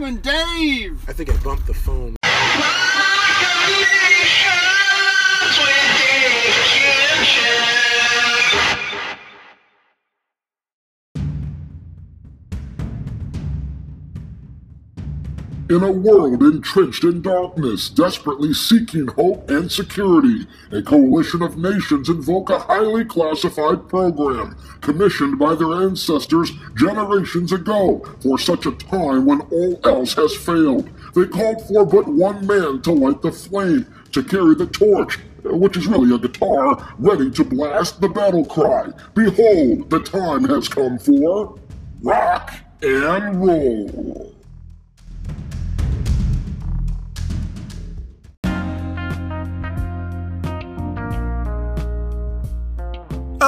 And Dave. I think I bumped the phone. In a world entrenched in darkness, desperately seeking hope and security, a coalition of nations invoke a highly classified program commissioned by their ancestors generations ago for such a time when all else has failed. They called for but one man to light the flame, to carry the torch, which is really a guitar, ready to blast the battle cry. Behold, the time has come for rock and roll.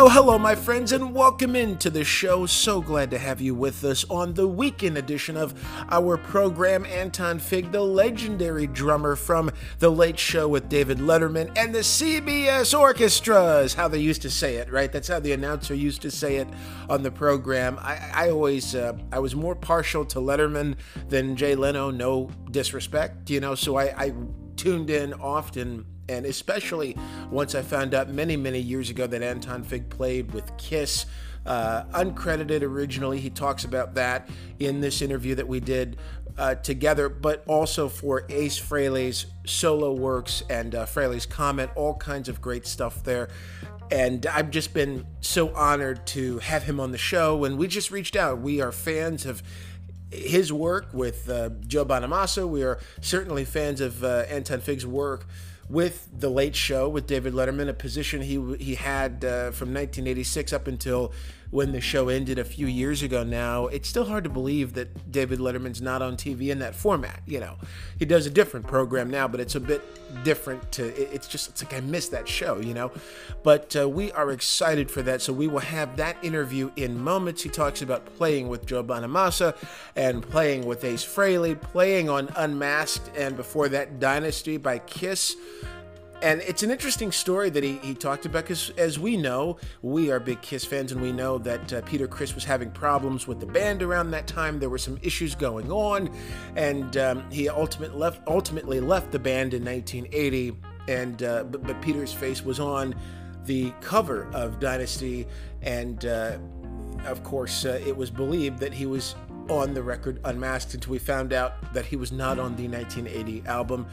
Oh, hello, my friends, and welcome into the show. So glad to have you with us on the weekend edition of our program. Anton Fig, the legendary drummer from The Late Show with David Letterman and the CBS Orchestra, is how they used to say it, right? That's how the announcer used to say it on the program. I, I always, uh, I was more partial to Letterman than Jay Leno, no disrespect, you know, so I, I tuned in often and especially once I found out many, many years ago that Anton Fig played with Kiss. Uh, uncredited originally, he talks about that in this interview that we did uh, together, but also for Ace Frehley's solo works and uh, Frehley's Comet, all kinds of great stuff there. And I've just been so honored to have him on the show. And we just reached out. We are fans of his work with uh, Joe Bonamassa. We are certainly fans of uh, Anton Fig's work with the Late Show with David Letterman, a position he he had uh, from 1986 up until when the show ended a few years ago. Now it's still hard to believe that David Letterman's not on TV in that format. You know, he does a different program now, but it's a bit different. To it's just it's like I miss that show. You know, but uh, we are excited for that. So we will have that interview in moments. He talks about playing with Joe Bonamassa and playing with Ace Frehley, playing on Unmasked, and before that Dynasty by Kiss and it's an interesting story that he, he talked about because as we know we are big kiss fans and we know that uh, peter criss was having problems with the band around that time. There were some issues going on and um, he ultimately left ultimately left the band in 1980 and uh, but, but, peter's face was on the cover of dynasty and uh, of course uh, it was believed that he was on the record unmasked until we found out that he was not on the 1980 album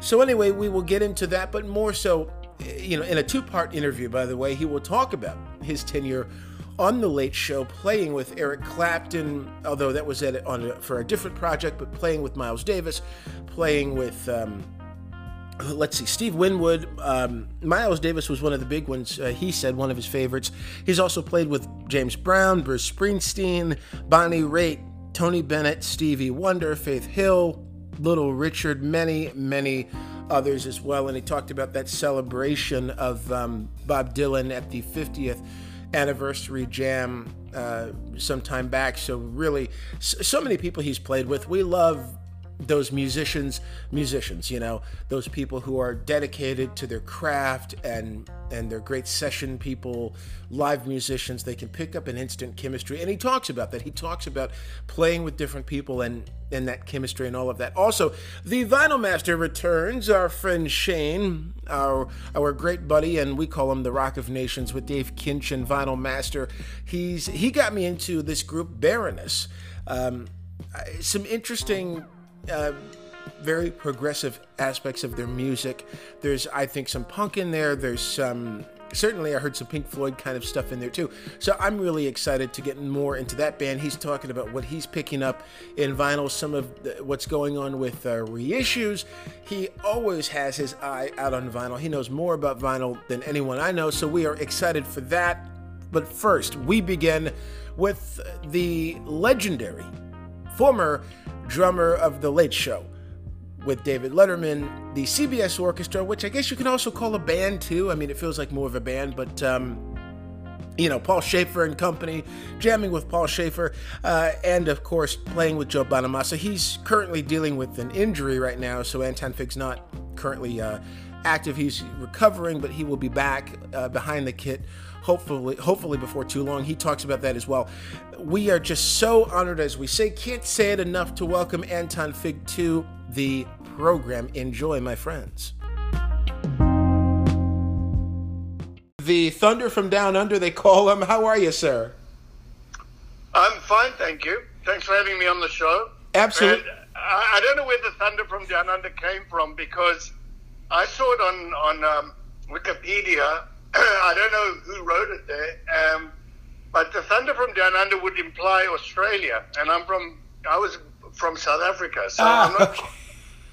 so, anyway, we will get into that, but more so, you know, in a two part interview, by the way, he will talk about his tenure on The Late Show, playing with Eric Clapton, although that was at, on a, for a different project, but playing with Miles Davis, playing with. Um, let's see, Steve Winwood. Um, Miles Davis was one of the big ones. Uh, he said one of his favorites. He's also played with James Brown, Bruce Springsteen, Bonnie Raitt, Tony Bennett, Stevie Wonder, Faith Hill, Little Richard, many, many others as well. And he talked about that celebration of um, Bob Dylan at the 50th anniversary jam uh, some time back. So, really, so many people he's played with. We love those musicians musicians you know those people who are dedicated to their craft and and they're great session people live musicians they can pick up an instant chemistry. And he talks about that. He talks about playing with different people and and that chemistry and all of that. Also the vinyl master returns our friend shane our our great buddy and we call him the rock of nations with dave kinchin vinyl master. He's he got me into this group baroness. Um, some interesting uh, very progressive aspects of their music. There's, I think, some punk in there. There's some. Certainly, I heard some Pink Floyd kind of stuff in there too. So I'm really excited to get more into that band. He's talking about what he's picking up in vinyl, some of the, what's going on with uh, reissues. He always has his eye out on vinyl. He knows more about vinyl than anyone I know. So we are excited for that. But first, we begin with the legendary former drummer of The Late Show with David Letterman, the CBS Orchestra, which I guess you can also call a band too. I mean, it feels like more of a band, but um, you know, Paul Shaffer and company, jamming with Paul Shaffer, uh, and of course playing with Joe Bonamassa. He's currently dealing with an injury right now, so Anton Fig's not currently uh, active. He's recovering, but he will be back uh, behind the kit hopefully hopefully before too long he talks about that as well. We are just so honored as we say can't say it enough to welcome anton fig to the program. Enjoy my friends. The thunder from down under they call him. How are you sir? I'm fine thank you. Thanks for having me on the show. Absolutely and I, don't know where the thunder from down under came from because i saw it on on um, wikipedia I don't know who wrote it there, um, but the thunder from down under would imply Australia, and I'm from I was from South Africa, so ah, I'm not okay.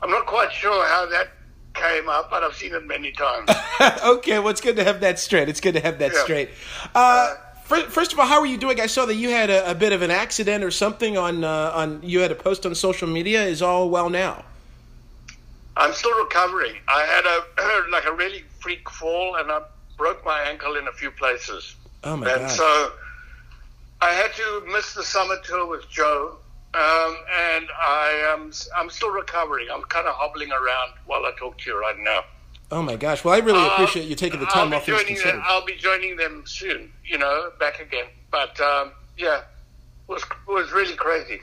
I'm not quite sure how that came up, but I've seen it many times. okay, well, it's good to have that straight. It's good to have that yeah. straight. Uh, first of all, how are you doing? I saw that you had a, a bit of an accident or something on uh, on. You had a post on social media. Is all well now? I'm still recovering. I had a like a really freak fall, and I broke my ankle in a few places. Oh my and so I had to miss the summer tour with Joe, um, and I am I'm still recovering. I'm kind of hobbling around while I talk to you right now. Oh my gosh! Well, I really uh, appreciate you taking the time off. Joining them, I'll be joining them soon. You know, back again. But um, yeah, it was it was really crazy.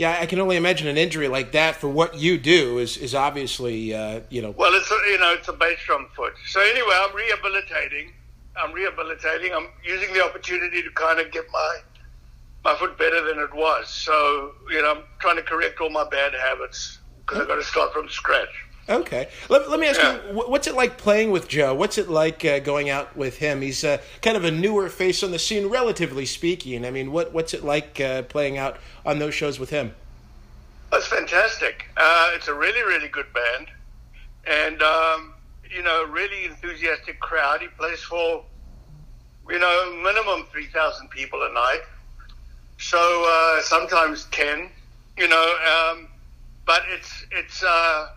Yeah, I can only imagine an injury like that for what you do is is obviously uh, you know. Well, it's a, you know it's a bass drum foot. So anyway, I'm rehabilitating. I'm rehabilitating. I'm using the opportunity to kind of get my my foot better than it was. So you know, I'm trying to correct all my bad habits because I've got to start from scratch. Okay. Let, let me ask yeah. you, what's it like playing with Joe? What's it like uh, going out with him? He's uh, kind of a newer face on the scene, relatively speaking. I mean, what what's it like uh, playing out on those shows with him? It's fantastic. Uh, it's a really, really good band. And, um, you know, really enthusiastic crowd. He plays for, you know, minimum 3,000 people a night. So uh, sometimes 10, you know. Um, but it's, it's, uh,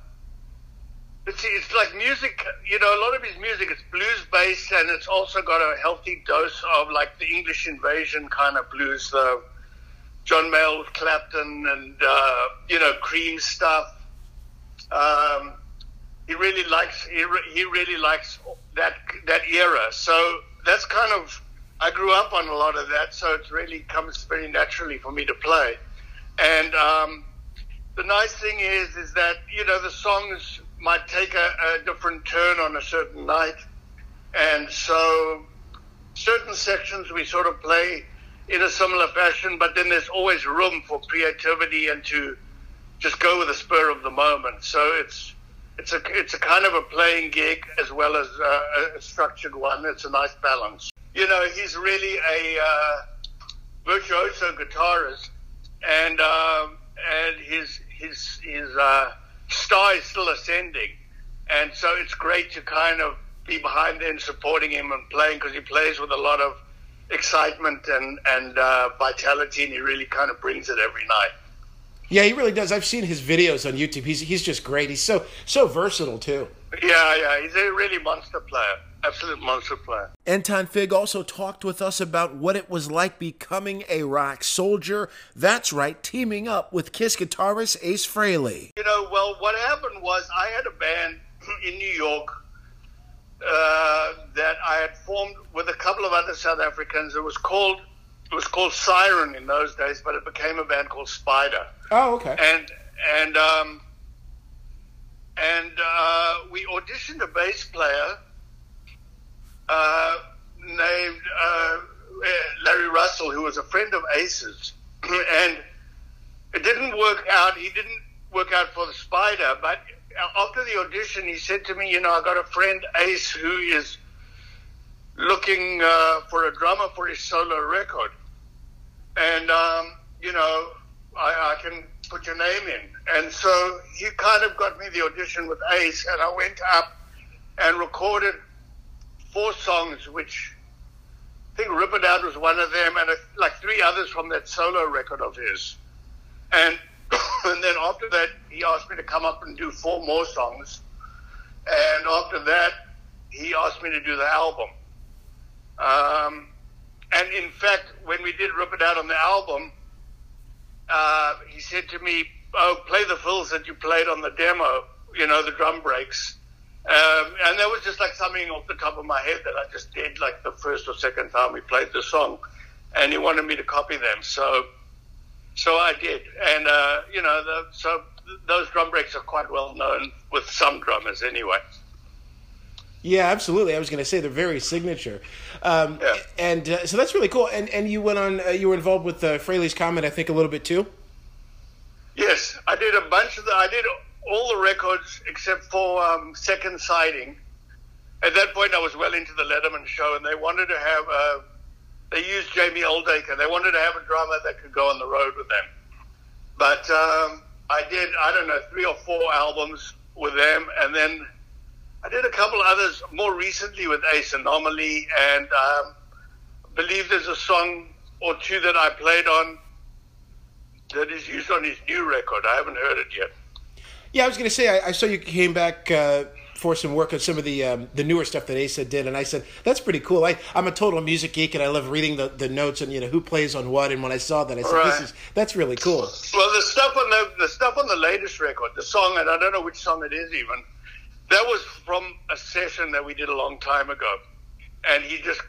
it's, it's like music, you know, a lot of his music is blues based and it's also got a healthy dose of like the English invasion kind of blues, the John Mayall Clapton and, uh, you know, Cream stuff. Um, he really likes, he, re- he really likes that, that era. So that's kind of, I grew up on a lot of that. So it really comes very naturally for me to play. And, um, the nice thing is, is that, you know, the songs might take a, a different turn on a certain night. And so certain sections we sort of play in a similar fashion, but then there's always room for creativity and to just go with the spur of the moment. So it's it's a it's a kind of a playing gig as well as a, a structured one. It's a nice balance. You know, he's really a uh, virtuoso guitarist, and um, and his his his uh, star is still ascending, and so it's great to kind of be behind him, supporting him and playing because he plays with a lot of excitement and and uh, vitality, and he really kind of brings it every night. Yeah, he really does. I've seen his videos on YouTube. He's he's just great. He's so so versatile too. Yeah, yeah, he's a really monster player. Absolute monster player. Anton Fig also talked with us about what it was like becoming a rock soldier. That's right, teaming up with Kiss guitarist Ace Frehley. You know, well, what happened was I had a band in New York uh, that I had formed with a couple of other South Africans. It was called it was called Siren in those days, but it became a band called Spider. Oh, okay. And and um, and uh, we auditioned a bass player uh, named uh, Larry Russell, who was a friend of Ace's, and it didn't work out. He didn't work out for the Spider, but after the audition, he said to me, "You know, I got a friend Ace who is looking uh, for a drummer for his solo record, and um, you know, I, I can put your name in." And so he kind of got me the audition with Ace, and I went up and recorded four songs, which I think "Rip It Out" was one of them, and like three others from that solo record of his, and and then after that, he asked me to come up and do four more songs. And after that, he asked me to do the album. Um, and in fact, when we did Rip It Out on the album, uh, he said to me, "Oh, play the fills that you played on the demo. You know, the drum breaks." Um, and that was just like something off the top of my head that I just did like the first or second time we played the song, and he wanted me to copy them. So, so I did, and uh, you know, the, so those drum breaks are quite well known with some drummers anyway. Yeah, absolutely. I was going to say they're very signature, um, Yeah. and uh, so that's really cool. And and you went on, uh, you were involved with uh, Frehley's Comet, I think, a little bit too. Yes, I did a bunch of the. I did all the records except for um, Second Sighting. At that point, I was well into the Letterman show, and they wanted to have. Uh, they used Jamie Oldaker. They wanted to have a drummer that could go on the road with them. But um, I did. I don't know three or four albums with them, and then I did a couple others more recently with Ace Anomaly, and um, I believe there's a song or two that I played on that is used on his new record. I haven't heard it yet. Yeah, I was going to say I, I saw you came back uh, for some work on some of the um, the newer stuff that Asa did, and I said that's pretty cool. I I'm a total music geek, and I love reading the, the notes and you know who plays on what. And when I saw that, I said this is that's really cool. Well, the stuff on the the stuff on the latest record, the song, and I don't know which song it is even. That was from a session that we did a long time ago, and he just,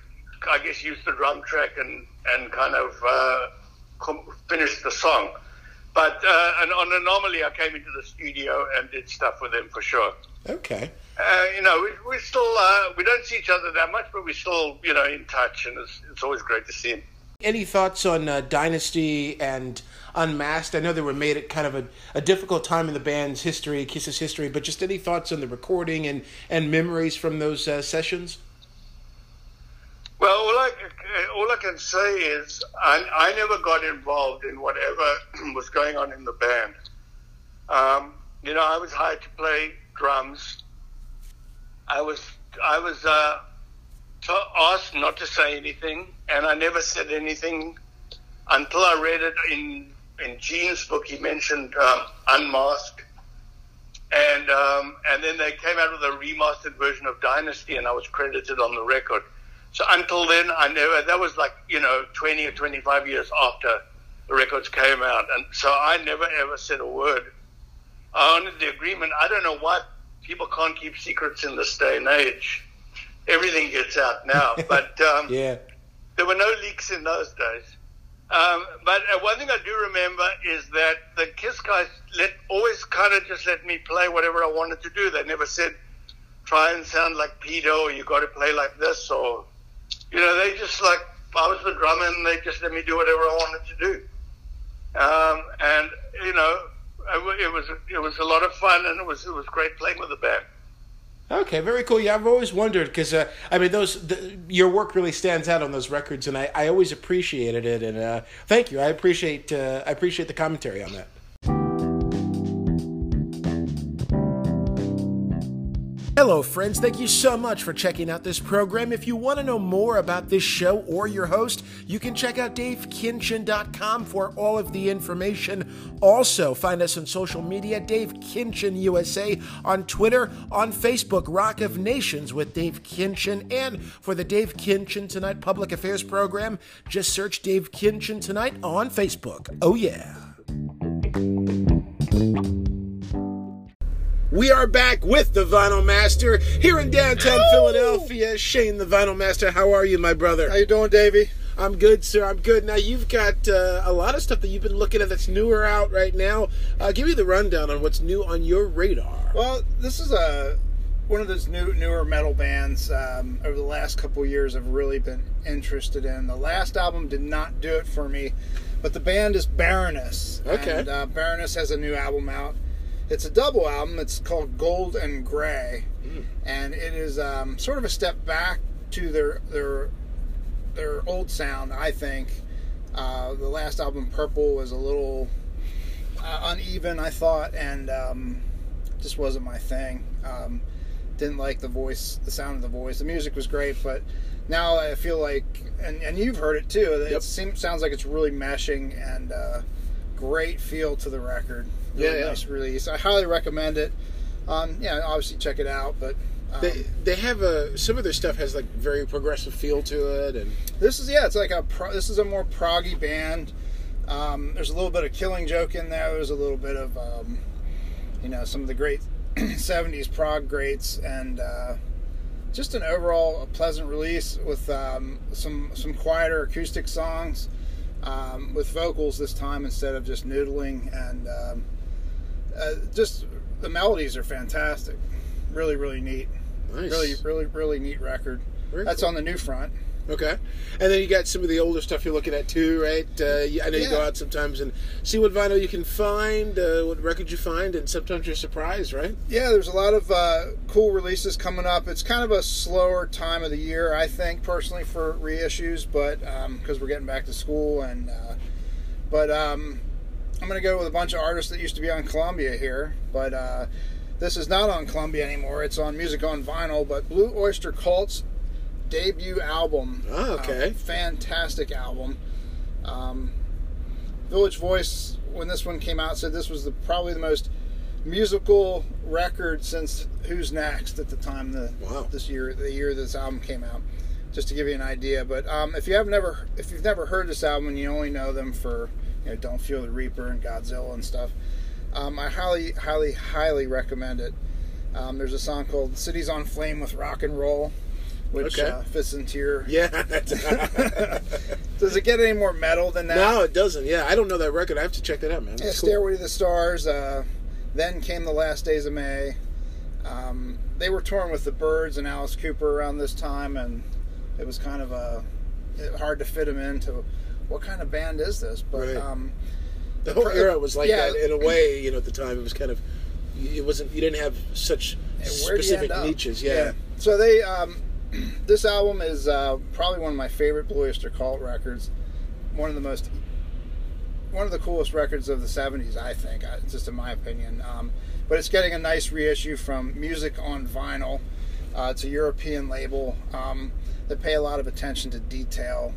I guess, used the drum track and and kind of uh, com- finished the song. But uh, and on Anomaly, I came into the studio and did stuff with him for sure. Okay. Uh, you know, we, we still uh, we don't see each other that much, but we're still you know in touch, and it's, it's always great to see him. Any thoughts on uh, Dynasty and Unmasked? I know they were made at kind of a, a difficult time in the band's history, Kiss's history, but just any thoughts on the recording and, and memories from those uh, sessions? Well, all I, all I can say is I, I never got involved in whatever was going on in the band. Um, you know, I was hired to play drums. I was I was uh, asked not to say anything, and I never said anything until I read it in in Gene's book. He mentioned um, Unmasked, and um, and then they came out with a remastered version of Dynasty, and I was credited on the record. So until then, I never. That was like you know twenty or twenty five years after the records came out, and so I never ever said a word. I honored the agreement. I don't know why people can't keep secrets in this day and age. Everything gets out now, but um, Yeah. there were no leaks in those days. Um, but uh, one thing I do remember is that the Kiss guys let always kind of just let me play whatever I wanted to do. They never said try and sound like Peter or you got to play like this or you know they just like I was the drummer and they just let me do whatever I wanted to do. Um, and you know it it was it was a lot of fun and it was it was great playing with the band. Okay, very cool. Yeah, I've always wondered because uh, I mean, those the, your work really stands out on those records, and I, I always appreciated it. And uh, thank you. I appreciate uh, I appreciate the commentary on that. Hello, friends. Thank you so much for checking out this program. If you want to know more about this show or your host, you can check out davekinchin.com for all of the information. Also, find us on social media, Dave Kinchin USA, on Twitter, on Facebook, Rock of Nations with Dave Kinchin, and for the Dave Kinchin Tonight Public Affairs program, just search Dave Kinchin Tonight on Facebook. Oh, yeah. We are back with the Vinyl Master here in downtown Philadelphia. Shane, the Vinyl Master, how are you, my brother? How you doing, Davey? I'm good, sir. I'm good. Now you've got uh, a lot of stuff that you've been looking at that's newer out right now. Uh, give me the rundown on what's new on your radar. Well, this is a one of those new newer metal bands um, over the last couple years I've really been interested in. The last album did not do it for me, but the band is Baroness. Okay. And uh, Baroness has a new album out. It's a double album. It's called Gold and Gray, and it is um, sort of a step back to their their their old sound. I think uh, the last album, Purple, was a little uh, uneven. I thought, and um, just wasn't my thing. Um, didn't like the voice, the sound of the voice. The music was great, but now I feel like, and, and you've heard it too. Yep. It seems sounds like it's really meshing and uh, great feel to the record. Really Yeah, yeah. nice release. I highly recommend it. Um, yeah, obviously check it out, but. Um, They they have a some of their stuff has like very progressive feel to it, and This is yeah, it's like a pro, this is a more proggy band. Um, there's a little bit of Killing Joke in there. There's a little bit of um, you know some of the great '70s prog greats, and uh, just an overall pleasant release with um, some some quieter acoustic songs um, with vocals this time instead of just noodling, and um, uh, just the melodies are fantastic. Really, really neat. Nice. Really, really, really neat record. Very That's cool. on the new front. Okay, and then you got some of the older stuff you're looking at too, right? Uh, I know you go out sometimes and see what vinyl you can find, uh, what records you find, and sometimes you're surprised, right? Yeah, there's a lot of uh, cool releases coming up. It's kind of a slower time of the year, I think, personally, for reissues, but because we're getting back to school, and uh, but um, I'm going to go with a bunch of artists that used to be on Columbia here, but uh, this is not on Columbia anymore. It's on Music on Vinyl, but Blue Oyster Cult's debut album. Oh, okay. Uh, fantastic album. Um, Village Voice, when this one came out, said this was the probably the most musical record since Who's Next at the time the Wow. this year the year this album came out. Just to give you an idea, but um, if you have never if you've never heard this album and you only know them for you know Don't Fear the Reaper and Godzilla and stuff, um, I highly highly highly recommend it. Um, there's a song called "Cities on Flame" with rock and roll, which Okay. uh, fits into your. Yeah. Does it get any more metal than that? no, it doesn't. Yeah, I don't know that record. I have to check that out, man. Yeah, cool. Stairway to the Stars. Uh, then came the Last Days of May. Um, they were touring with the Byrds and Alice Cooper around this time, and it was kind of a hard to fit them into what kind of band is this? But Right. um, The whole era was like Yeah. that in a way. You know, at the time, it was kind of. It wasn't. You didn't have such where do you specific niches. Yeah. So they, um, this album is uh, probably one of my favorite Blue Oyster Cult records. One of the most, one of the coolest records of the '70s, I think. uh, Just in my opinion. Um, but it's getting a nice reissue from Music on Vinyl. Uh, it's a European label. Um, they pay a lot of attention to detail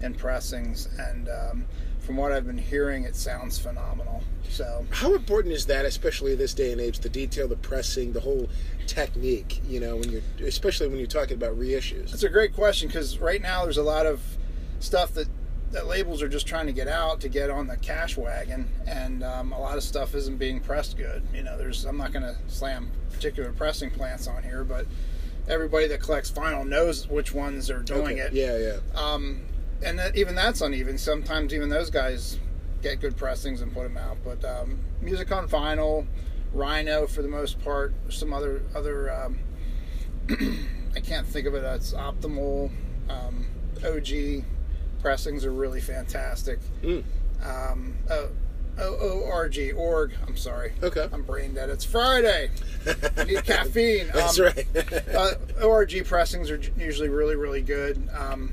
in pressings, and um, from what I've been hearing, it sounds phenomenal. So How important is that, especially this day and age, the detail, the pressing, the whole technique? You know, when you're, especially when you're talking about reissues. That's a great question because right now there's a lot of stuff that, that labels are just trying to get out to get on the cash wagon, and um, a lot of stuff isn't being pressed good. You know, there's I'm not going to slam particular pressing plants on here, but everybody that collects vinyl knows which ones are doing Okay. it. Yeah, yeah. Um, and that, even that's uneven. Sometimes even those guys get good pressings and put them out. But um, music on vinyl, Rhino for the most part. Some other other um, I can't think of it as optimal. Um, OG pressings are really fantastic. Mm. Um, oh, OORG org. I'm sorry. Okay. I'm brain dead. It's Friday. I need caffeine. That's Um, right. uh, ORG pressings are usually really, really good. Um,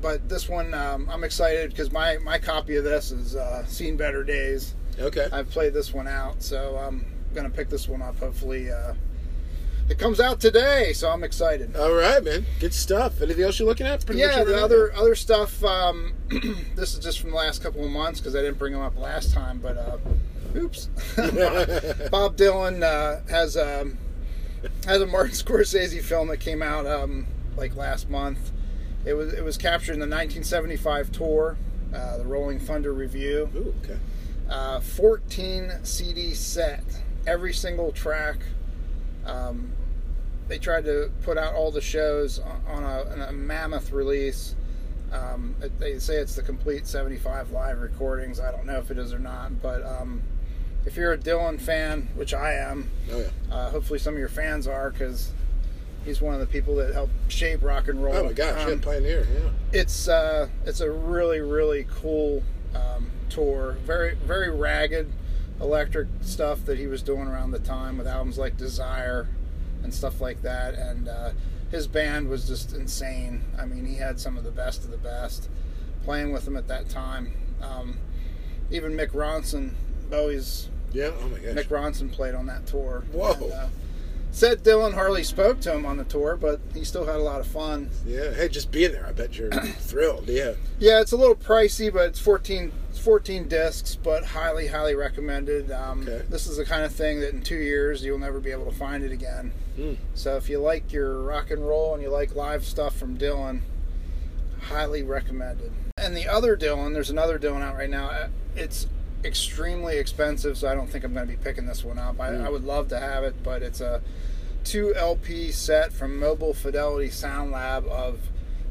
but this one, um, I'm excited because my, my copy of this is uh, Seen Better Days. okay. I've played this one out, so I'm going to pick this one up. Hopefully, uh, it comes out today, so I'm excited. All right, man. Good stuff. Anything else you're looking at? Pretty yeah, the other other stuff. Um, this is just from the last couple of months because I didn't bring them up last time. But uh, oops, Bob Dylan uh, has um, has a Martin Scorsese film that came out um, like last month. It was it was captured in the 1975 tour, uh, the Rolling Thunder Revue. Ooh, okay. Uh, 14 CD set, every single track. Um, they tried to put out all the shows on a, on a mammoth release. Um, they say it's the complete 75 live recordings. I don't know if it is or not, but um, if you're a Dylan fan, which I am, Oh yeah. uh, hopefully some of your fans are because he's one of the people that helped shape rock and roll. Oh my gosh, Um, yeah, Pioneer. Yeah. it's uh, it's a really really cool um, tour. Very very ragged electric stuff that he was doing around the time with albums like Desire and stuff like that. And uh, his band was just insane. I mean, he had some of the best of the best playing with him at that time. Um, even Mick Ronson, Bowie's Yeah. Oh my gosh. Mick Ronson played on that tour. Whoa. And, uh, said Dylan hardly spoke to him on the tour, but he still had a lot of fun. Yeah. Hey, just being there, I bet you're thrilled. Yeah. Yeah, it's a little pricey, but it's 14, 14 discs, but highly, highly recommended. Um, Okay. This is the kind of thing that in two years you'll never be able to find it again. Hmm. So if you like your rock and roll and you like live stuff from Dylan, highly recommended. And the other Dylan, there's another Dylan out right now. uh, It's extremely expensive, so I don't think I'm going to be picking this one up. I, I would love to have it, but it's a two LP set from Mobile Fidelity Sound Lab of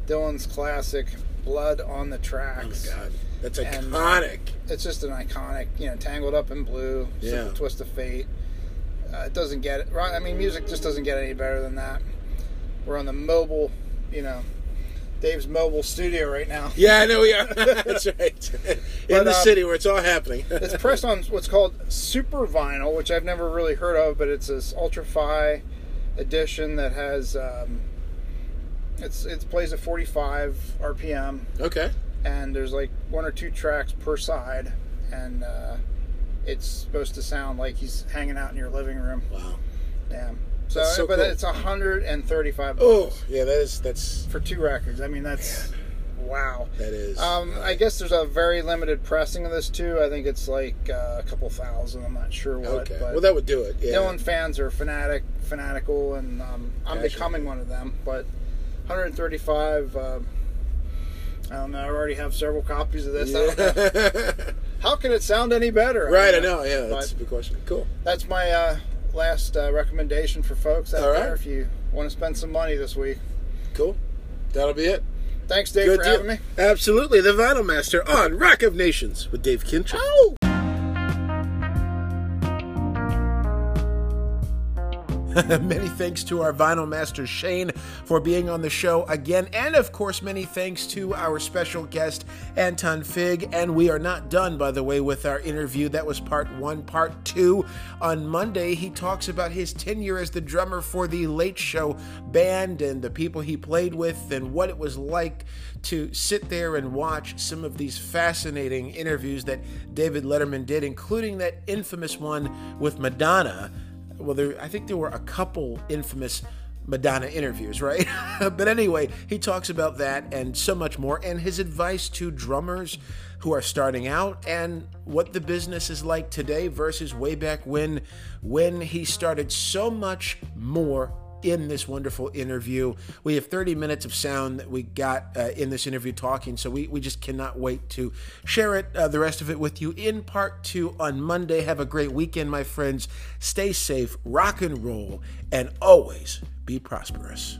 Dylan's classic "Blood on the Tracks." Oh God, that's And, iconic. It's just an iconic, you know, tangled up in blue, Yeah. twist of fate. Uh, it doesn't get it right. I mean, music just doesn't get any better than that. We're on the mobile, you know, Dave's mobile studio right now. yeah, I know we are. that's right. In But, the um, city where it's all happening. It's pressed on what's called Super Vinyl, which I've never really heard of, but it's this Ultra Fi edition that has um, it's it plays at 45 RPM, okay. and there's like one or two tracks per side, and uh, it's supposed to sound like he's hanging out in your living room. Wow. Yeah. So, That's so but cool. it's 135 Oh, yeah. That is. That's. for two records. I mean, that's wow. That is. Um, I guess there's a very limited pressing of this too. I think it's like uh, a couple thousand. I'm not sure what. okay. But Well, that would do it. Yeah. Dylan fans are fanatic, fanatical, and um, I'm becoming one of them. But 135. Uh, I don't know. I already have several copies of this. I. How can it sound any better? right. I know. Yeah. But- That's a good question. Cool. That's my uh, last uh, recommendation for folks out All right. there. If you want to spend some money this week. Cool. That'll be it. Thanks, Dave, Good for deal. having me. Absolutely. The Vinyl Master on Rock of Nations with Dave Kinchin. many thanks to our vinyl master Shane for being on the show again, and of course, many thanks to our special guest Anton Fig. And we are not done, by the way, with our interview. That was part one. Part two on Monday, he talks about his tenure as the drummer for the Late Show band and the people he played with, and what it was like to sit there and watch some of these fascinating interviews that David Letterman did, including that infamous one with Madonna well there i think there were a couple infamous madonna interviews right? But anyway he talks about that and so much more and his advice to drummers who are starting out and what the business is like today versus way back when when he started so much more in this wonderful interview. We have 30 minutes of sound that we got uh, in this interview talking, so we, we just cannot wait to share it, uh, the rest of it with you in part two on Monday. Have a great weekend, my friends. Stay safe, rock and roll, and always be prosperous.